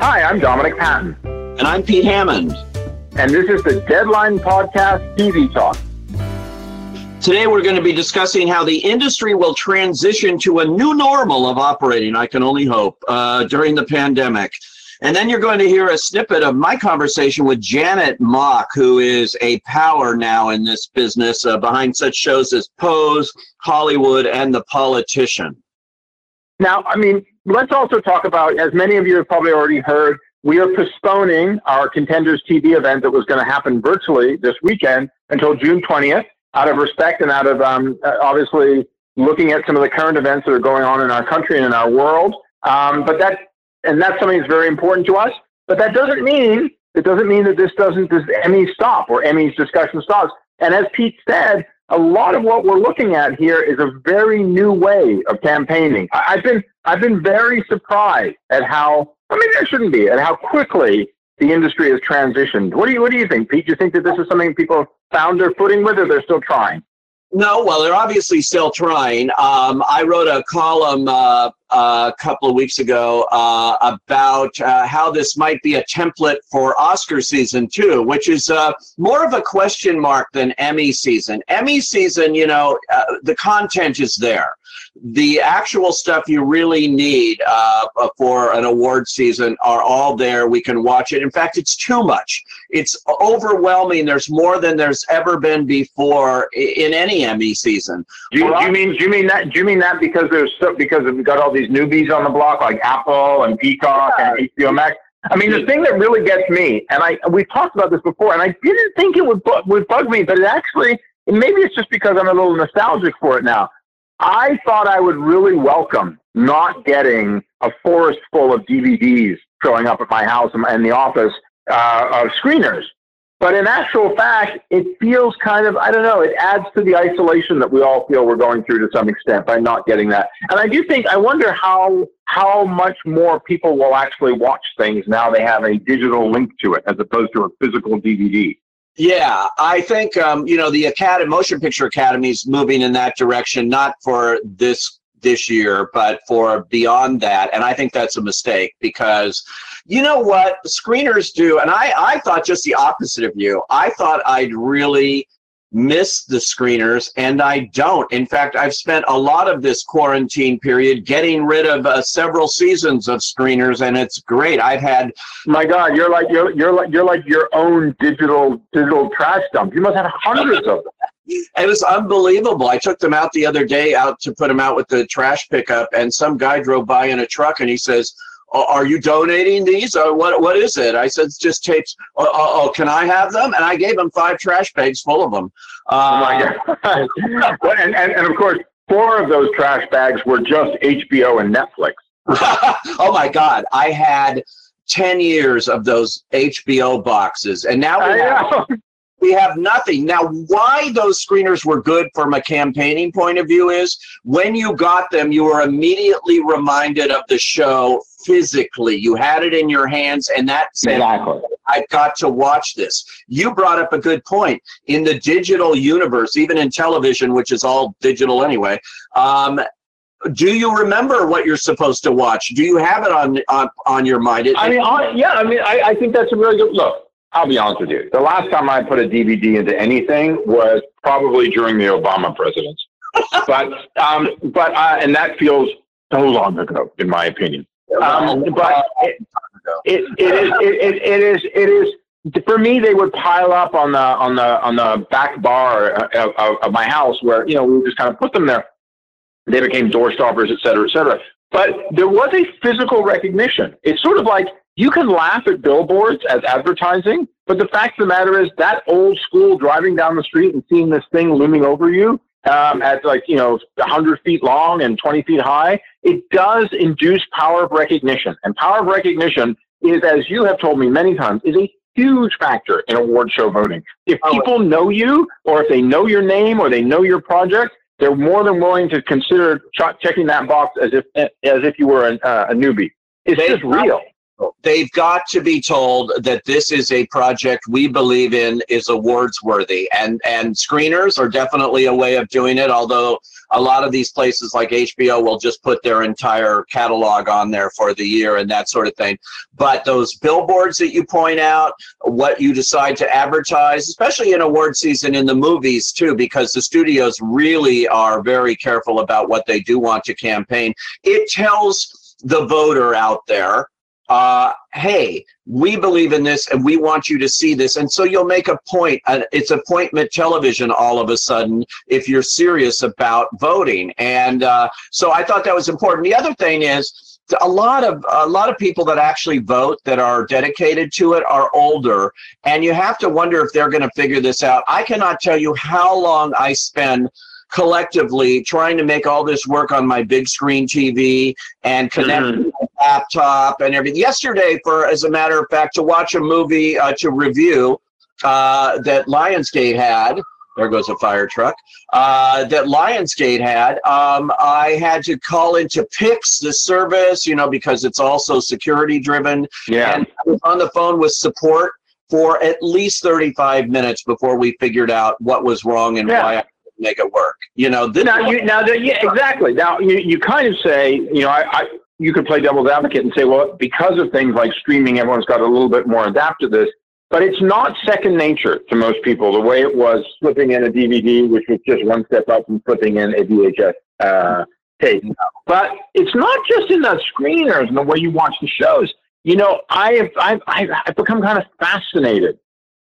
Hi, I'm Dominic Patten. And I'm Pete Hammond. And this is the Deadline Podcast TV Talk. Today, we're going to be discussing how the industry will transition to a new normal of operating, I can only hope, uh, during the pandemic. And then you're going to hear a snippet of my conversation with Janet Mock, who is a power now in this business uh, behind such shows as Pose, Hollywood, and The Politician. Now, I mean, let's also talk about, as many of you have probably already heard, we are postponing our Contenders TV event that was going to happen virtually this weekend until June 20th, out of respect and out of um, uh, obviously looking at some of the current events that are going on in our country and in our world. Um, but that, and that's something that's very important to us. But that doesn't mean it doesn't mean that this doesn't this Emmy stop or Emmy's discussion stops. And as Pete said, a lot of what we're looking at here is a very new way of campaigning. I've been I've been very surprised at how well, maybe I shouldn't be at how quickly the industry has transitioned. What do you what do you think, Pete? Do you think that this is something people found their footing with, or they're still trying? No, well, they're obviously still trying. Um, I wrote a column uh, a couple of weeks ago uh, about uh, how this might be a template for Oscar season too, which is uh, more of a question mark than Emmy season. Emmy season, you know, the content is there the actual stuff you really need uh, for an award season are all there. We can watch it. In fact, it's too much. It's overwhelming. There's more than there's ever been before in any Emmy season. Do you, do you mean do you mean that do you mean that because there's so, because we've got all these newbies on the block like Apple and Peacock yeah. and HBO Max? I mean, the thing that really gets me, and I we've talked about this before, and I didn't think it would would bug me, but it actually maybe it's just because I'm a little nostalgic for it now I thought I would really welcome not getting a forest full of DVDs showing up at my house and the office uh, of screeners. But in actual fact, it feels kind of, I don't know, it adds to the isolation that we all feel we're going through to some extent by not getting that. And I do think, I wonder how, how much more people will actually watch things now they have a digital link to it as opposed to a physical DVD. Yeah, I think um, you know the Academy, Motion Picture Academy is moving in that direction, not for this this year, but for beyond that. And I think that's a mistake because you know what screeners do, and I I thought just the opposite of you. I thought I'd really miss the screeners and I don't. In fact, I've spent a lot of this quarantine period getting rid of uh, several seasons of screeners and it's great. I've had My god, you're like you're you're like you're like your own digital digital trash dump. You must have hundreds of them. It was unbelievable. I took them out the other day out to put them out with the trash pickup and some guy drove by in a truck and he says, are you donating these? Or what what is it? I said it's just tapes. Oh, oh, oh can i have them? And i gave him five trash bags full of them. Uh, oh my God. and, and, and of course four of those trash bags were just hbo and netflix. Oh my god. I had 10 years of those hbo boxes. And now we have, we have nothing. Now, why those screeners were good from a campaigning point of view is when you got them, you were immediately reminded of the show physically. You had it in your hands, and that said, exactly. I've got to watch this. You brought up a good point. In the digital universe, even in television, which is all digital anyway, um, do you remember what you're supposed to watch? Do you have it on on, on your mind? It, I mean, I, yeah, I mean, I, I think that's a really good look. I'll be honest with you. The last time I put a DVD into anything was probably during the Obama presidency. but um, but uh, and that feels so long ago, in my opinion. Um, but it, it, it is it, it is it is for me. They would pile up on the on the on the back bar of, of, of my house, where you know we would just kind of put them there. They became door stoppers, et cetera, et cetera. But there was a physical recognition. It's sort of like you can laugh at billboards as advertising, but the fact of the matter is that old school driving down the street and seeing this thing looming over you um, at like, you know, 100 feet long and 20 feet high, it does induce power of recognition. And power of recognition is, as you have told me many times, is a huge factor in award show voting. If oh, people know you, or if they know your name, or they know your project, they're more than willing to consider ch- checking that box as if as if you were an, uh, a newbie. It's just real they've got to be told that this is a project we believe in is awards worthy and and screeners are definitely a way of doing it although a lot of these places like HBO will just put their entire catalog on there for the year and that sort of thing. But those billboards that you point out what you decide to advertise especially in award season in the movies too because the studios really are very careful about what they do want to campaign. It tells the voter out there uh, hey, we believe in this and we want you to see this. And so you'll make a point. Uh, it's appointment television all of a sudden if you're serious about voting. And uh, so I thought that was important. The other thing is, a lot of a lot of people that actually vote that are dedicated to it are older and you have to wonder if they're going to figure this out i cannot tell you how long i spend collectively trying to make all this work on my big screen TV and connect mm-hmm. Laptop and everything. Yesterday, for as a matter of fact, to watch a movie uh, to review uh, that Lionsgate had. There goes a fire truck. Uh, that Lionsgate had. Um, I had to call into Pix, the service, you know, because it's also security driven. Yeah. And I was on the phone with support for at least 35 minutes before we figured out what was wrong and yeah. why I didn't make it work. You know, this now you now the, yeah, exactly. Now you, you kind of say, you know, I, I you could play devil's advocate and say, well, because of things like streaming, everyone's got a little bit more adapted to this. But it's not second nature to most people the way it was flipping in a DVD, which was just one step up from flipping in a VHS uh, tape. But it's not just in the screeners and the way you watch the shows. You know, I have I've, I've become kind of fascinated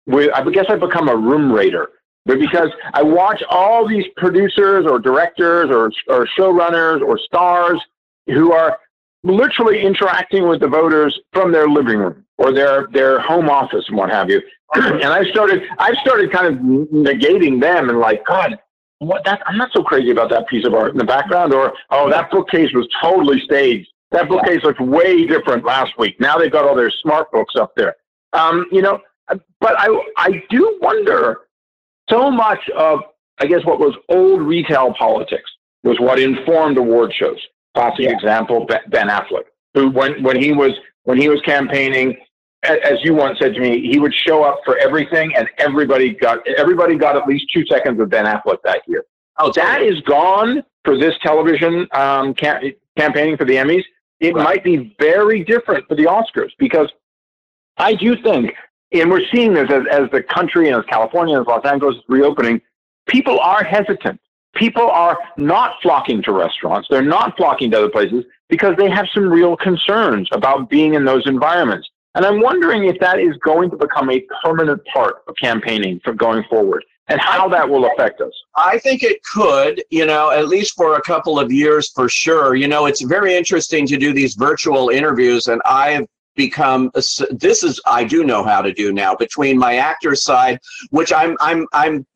with. I guess I've become a room rater but because I watch all these producers or directors or, or showrunners or stars who are literally interacting with the voters from their living room or their, their home office and what have you. and I started, I started kind of negating them and like, God, what that, I'm not so crazy about that piece of art in the background or, oh, that bookcase was totally staged. That bookcase looked way different last week. Now they've got all their smart books up there. Um, you know, but I, I do wonder so much of, I guess, what was old retail politics was what informed award shows. Classic yeah. example, Ben Affleck, who when, when he was when he was campaigning, as you once said to me, he would show up for everything, and everybody got everybody got at least two seconds of Ben Affleck that year. Oh, that is gone for this television um, cam- campaigning for the Emmys. It right. might be very different for the Oscars because I do think and we're seeing this as, as the country and as California and as Los Angeles is reopening, people are hesitant. People are not flocking to restaurants. They're not flocking to other places because they have some real concerns about being in those environments. And I'm wondering if that is going to become a permanent part of campaigning for going forward and how that will affect us. I think it could, you know, at least for a couple of years for sure. You know, it's very interesting to do these virtual interviews, and I've become this is I do know how to do now between my actor side, which I'm I'm I'm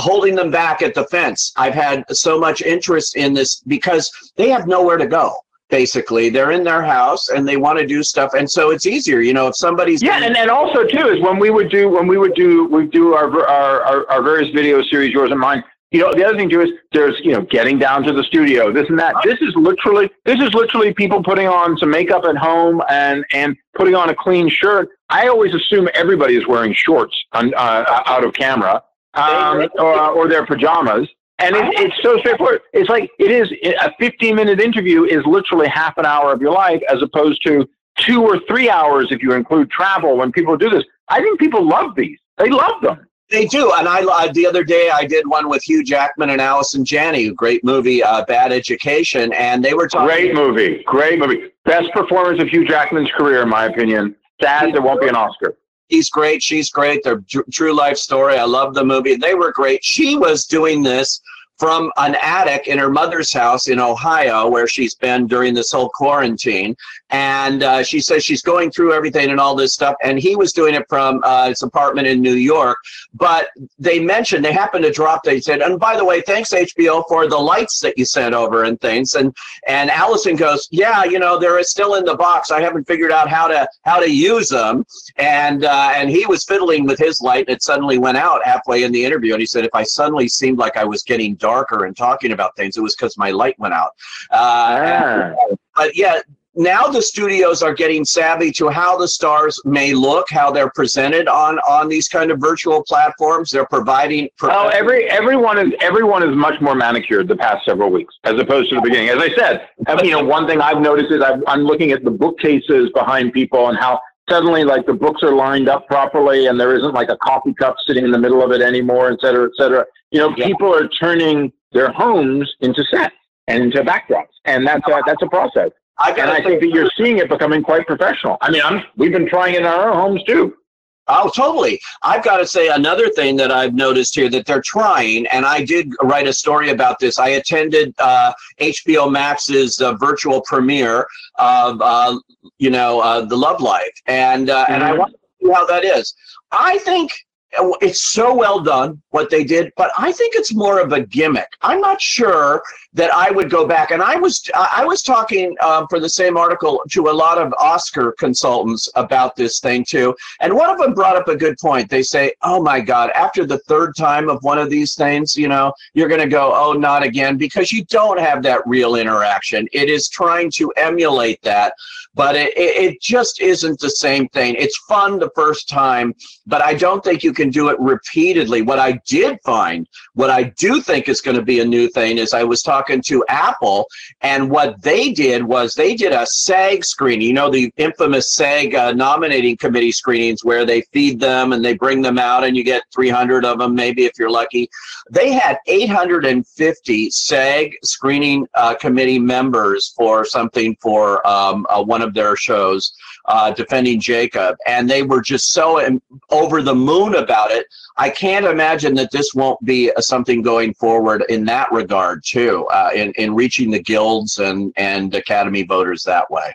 holding them back at the fence. I've had so much interest in this because they have nowhere to go. Basically, they're in their house and they want to do stuff, and so it's easier. You know, if somebody's yeah, and, and also too is when we would do when we would do we do our our, our, our various video series, yours and mine you know, the other thing too is there's, you know, getting down to the studio, this and that. This is literally, this is literally people putting on some makeup at home and, and putting on a clean shirt. I always assume everybody is wearing shorts on, uh, out of camera, um, or, or their pajamas. And it, it's so straightforward. It's like it is a 15 minute interview is literally half an hour of your life as opposed to two or three hours if you include travel when people do this. I think people love these. They love them. They do, and I uh, the other day I did one with Hugh Jackman and Allison Janney, great movie, uh, Bad Education, and they were talking. Great movie, great movie, best performance of Hugh Jackman's career, in my opinion. Sad there won't be an Oscar. He's great. She's great. They're true life story. I love the movie. They were great. She was doing this from an attic in her mother's house in Ohio, where she's been during this whole quarantine. And uh, she says she's going through everything and all this stuff. And he was doing it from uh, his apartment in New York. But they mentioned, they happened to drop, they said, and by the way, thanks HBO for the lights that you sent over and things. And and Allison goes, yeah, you know, they're still in the box. I haven't figured out how to how to use them. And uh, and he was fiddling with his light, and it suddenly went out halfway in the interview. And he said, if I suddenly seemed like I was getting darker and talking about things, it was because my light went out. Uh, ah. But yeah, now the studios are getting savvy to how the stars may look, how they're presented on on these kind of virtual platforms. They're providing. Oh, every everyone is everyone is much more manicured the past several weeks as opposed to the beginning. As I said, you know, one thing I've noticed is i I'm looking at the bookcases behind people and how suddenly like the books are lined up properly and there isn't like a coffee cup sitting in the middle of it anymore, et cetera, et cetera. You know, yeah. people are turning their homes into sets and into backdrops, and that's a, that's a process. I and I think that you're seeing it becoming quite professional. I mean, I'm, we've been trying it in our own homes too. Oh, totally. I've got to say another thing that I've noticed here that they're trying, and I did write a story about this. I attended uh, HBO Max's uh, virtual premiere of, uh, you know, uh, The Love Life, and mm-hmm. and I mm-hmm. want to see how that is. I think it's so well done what they did, but I think it's more of a gimmick. I'm not sure that I would go back. And I was I was talking um, for the same article to a lot of Oscar consultants about this thing too, and one of them brought up a good point. They say, "Oh my God, after the third time of one of these things, you know, you're going to go, oh, not again," because you don't have that real interaction. It is trying to emulate that, but it, it just isn't the same thing. It's fun the first time, but I don't think you can do it repeatedly. What I did find, what I do think is going to be a new thing, is I was talking to Apple, and what they did was they did a SAG screening. You know, the infamous SAG uh, nominating committee screenings where they feed them and they bring them out, and you get 300 of them, maybe if you're lucky. They had 850 SAG screening uh, committee members for something for um, uh, one of their shows, uh, defending Jacob, and they were just so over the moon about it. I can't imagine that this won't be something going forward in that regard too, uh, in in reaching the guilds and and academy voters that way.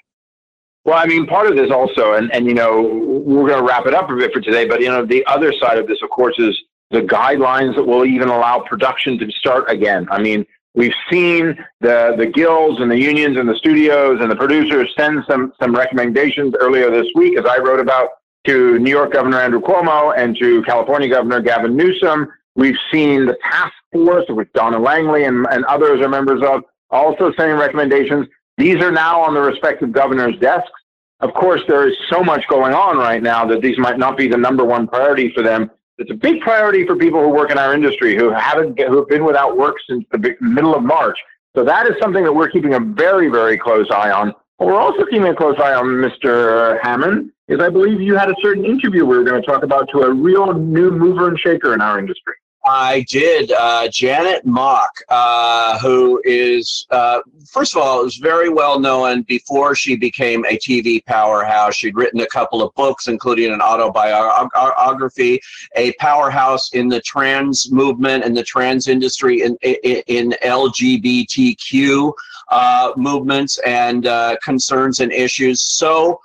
Well, I mean, part of this also, and, and you know, we're going to wrap it up a bit for today, but you know, the other side of this, of course, is the guidelines that will even allow production to start again. I mean, we've seen the the guilds and the unions and the studios and the producers send some some recommendations earlier this week, as I wrote about to New York Governor Andrew Cuomo and to California Governor Gavin Newsom. We've seen the task force, which Donna Langley and, and others are members of, also sending recommendations. These are now on the respective governors' desks. Of course, there is so much going on right now that these might not be the number one priority for them. It's a big priority for people who work in our industry who haven't who have been without work since the middle of March. So that is something that we're keeping a very very close eye on. But we're also keeping a close eye on Mr. Hammond is I believe you had a certain interview we were going to talk about to a real new mover and shaker in our industry. I did. Uh, Janet Mock, uh, who is, uh, first of all, is very well known before she became a TV powerhouse. She'd written a couple of books, including an autobiography, a powerhouse in the trans movement and the trans industry in, in, in LGBTQ uh, movements and uh, concerns and issues. So,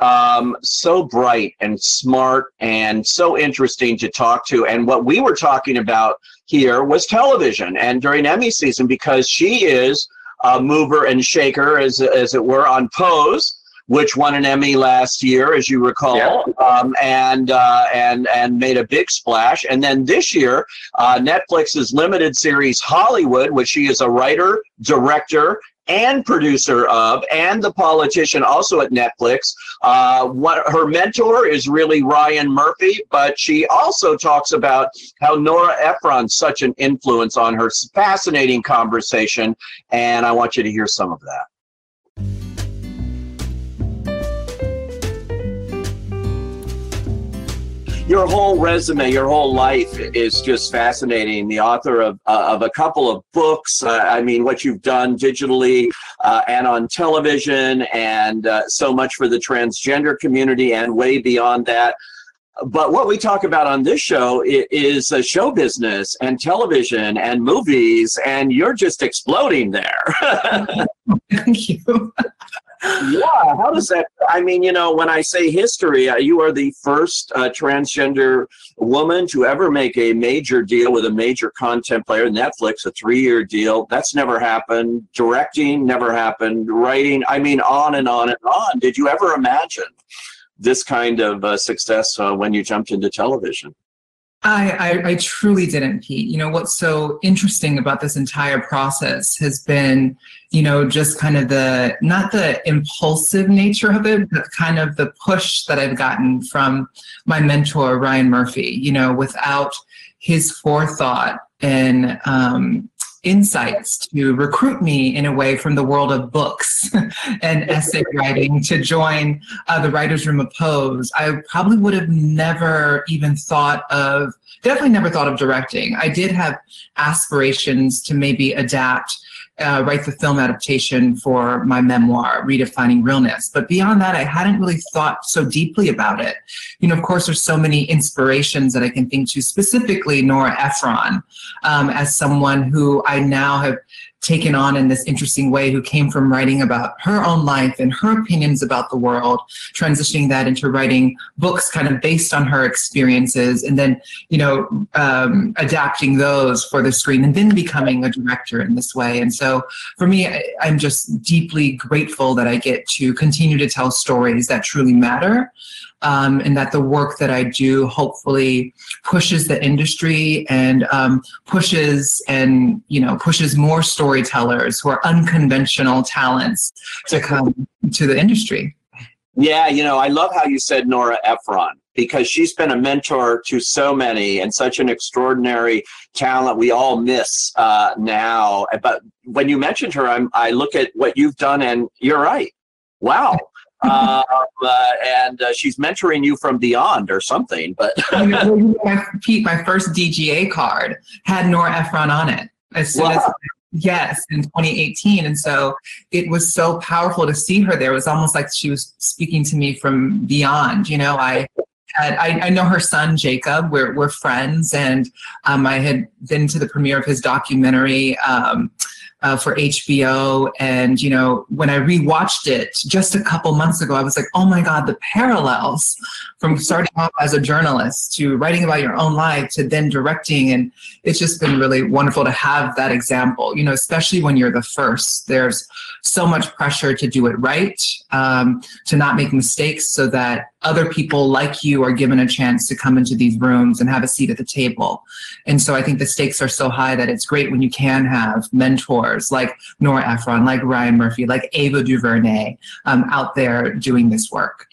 um, so bright and smart and so interesting to talk to. And what we were talking about here was television and during Emmy season because she is a mover and shaker, as, as it were, on Pose. Which won an Emmy last year, as you recall, yeah. um, and uh, and and made a big splash. And then this year, uh, Netflix's limited series Hollywood, which she is a writer, director, and producer of, and the politician also at Netflix. Uh, what her mentor is really Ryan Murphy, but she also talks about how Nora Ephron's such an influence on her. Fascinating conversation, and I want you to hear some of that. Your whole resume, your whole life is just fascinating. The author of, uh, of a couple of books. Uh, I mean, what you've done digitally uh, and on television, and uh, so much for the transgender community, and way beyond that. But what we talk about on this show is show business and television and movies, and you're just exploding there. Thank you yeah how does that i mean you know when i say history uh, you are the first uh, transgender woman to ever make a major deal with a major content player netflix a three-year deal. That's never happened. Directing never happened. Writing i mean on and on and on. Did you ever imagine this kind of uh, success uh, when you jumped into television I, I, I truly didn't, Pete. You know, what's so interesting about this entire process has been, you know, just kind of the not the impulsive nature of it, but kind of the push that I've gotten from my mentor, Ryan Murphy, you know, without his forethought and um, insights to recruit me in a way from the world of books and essay writing to join uh, the Writers Room of Pose, I probably would have never even thought of, definitely never thought of directing. I did have aspirations to maybe adapt uh, write the film adaptation for my memoir, Redefining Realness. But beyond that, I hadn't really thought so deeply about it. You know, of course, there's so many inspirations that I can think to, specifically Nora Ephron, um, as someone who I now have taken on in this interesting way who came from writing about her own life and her opinions about the world transitioning that into writing books kind of based on her experiences and then you know um, adapting those for the screen and then becoming a director in this way. And so for me I, i'm just deeply grateful that i get to continue to tell stories that truly matter um, and that the work that I do hopefully pushes the industry and um, pushes and you know pushes more storytellers who are unconventional talents to come to the industry. Yeah, you know, I love how you said Nora Ephron because she's been a mentor to so many and such an extraordinary talent we all miss uh, now. But when you mentioned her, I'm, I look at what you've done, and you're right. Wow, uh, uh, and uh, she's mentoring you from beyond or something. But you know, my, Pete, my first DGA card had Nora Ephron on it. As soon wow. as yes, in 2018, and so it was so powerful to see her there. It was almost like she was speaking to me from beyond. You know, I had, I, I, know her son Jacob. We're we're friends, and um, I had been to the premiere of his documentary. Um, uh, for HBO. And, you know, when I rewatched it just a couple months ago, I was like, oh my God, the parallels from starting off as a journalist to writing about your own life to then directing. And it's just been really wonderful to have that example, you know, especially when you're the first. There's so much pressure to do it right, um, to not make mistakes so that other people like you are given a chance to come into these rooms and have a seat at the table. And so I think the stakes are so high that it's great when you can have mentors like Nora Ephron, like Ryan Murphy, like Ava DuVernay um, out there doing this work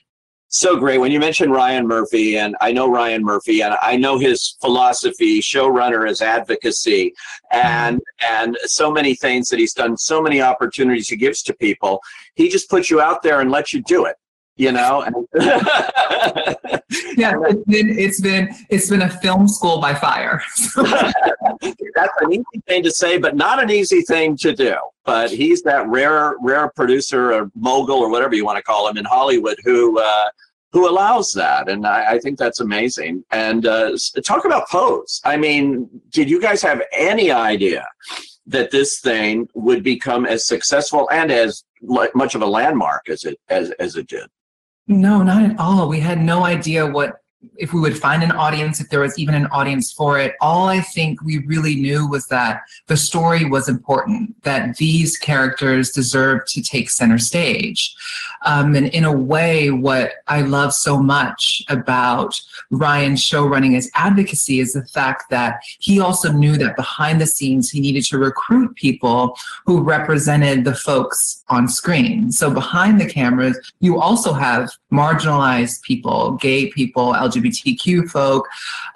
so great when you mentioned Ryan Murphy, and I know Ryan Murphy, and I know his philosophy, showrunner is advocacy, and and so many things that he's done, so many opportunities he gives to people. He just puts you out there and lets you do it you know yeah it's been it's been it's been a film school by fire. That's an easy thing to say but not an easy thing to do. But he's that rare rare producer or mogul or whatever you want to call him in hollywood who uh, who allows that and I, I think that's amazing. And uh, talk about pose. I mean did you guys have any idea that this thing would become as successful and as much of a landmark as it as, as it did no, not at all. We had no idea what if we would find an audience, if there was even an audience for it. All I think we really knew was that the story was important, that these characters deserved to take center stage. Um, and in a way, what I love so much about Ryan's show running his advocacy is the fact that he also knew that behind the scenes he needed to recruit people who represented the folks on screen. So behind the cameras, you also have marginalized people, gay people, LGBTQ folk,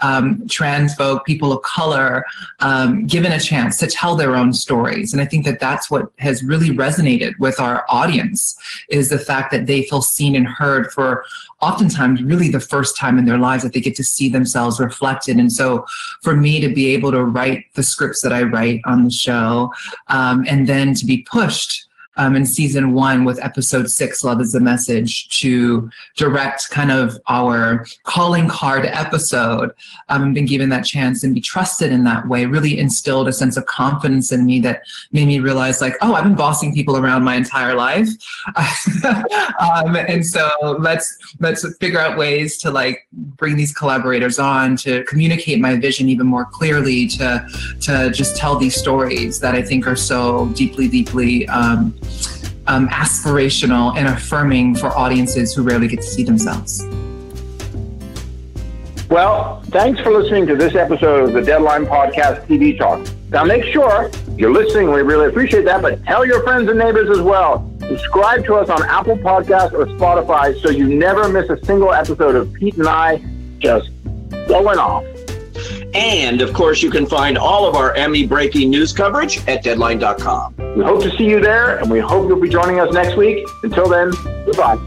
um, trans folk, people of color, um, given a chance to tell their own stories. And I think that that's what has really resonated with our audience is the fact that they feel seen and heard for oftentimes really the first time in their lives that they get to see themselves reflected. And so for me to be able to write the scripts that I write on the show um, and then to be pushed um, in season one with episode six, Love is the Message, to direct kind of our calling card episode um, and been given that chance and be trusted in that way really instilled a sense of confidence in me that made me realize, like, oh, I've been bossing people around my entire life. um, and so let's let's figure out ways to like bring these collaborators on to communicate my vision even more clearly to to just tell these stories that I think are so deeply, deeply um, um, aspirational and affirming for audiences who rarely get to see themselves. Well, thanks for listening to this episode of the Deadline Podcast TV Talk. Now, make sure you're listening. We really appreciate that, but tell your friends and neighbors as well. Subscribe to us on Apple Podcasts or Spotify so you never miss a single episode of Pete and I just going off. And of course, you can find all of our Emmy breaking news coverage at deadline.com. We hope to see you there, and we hope you'll be joining us next week. Until then, goodbye.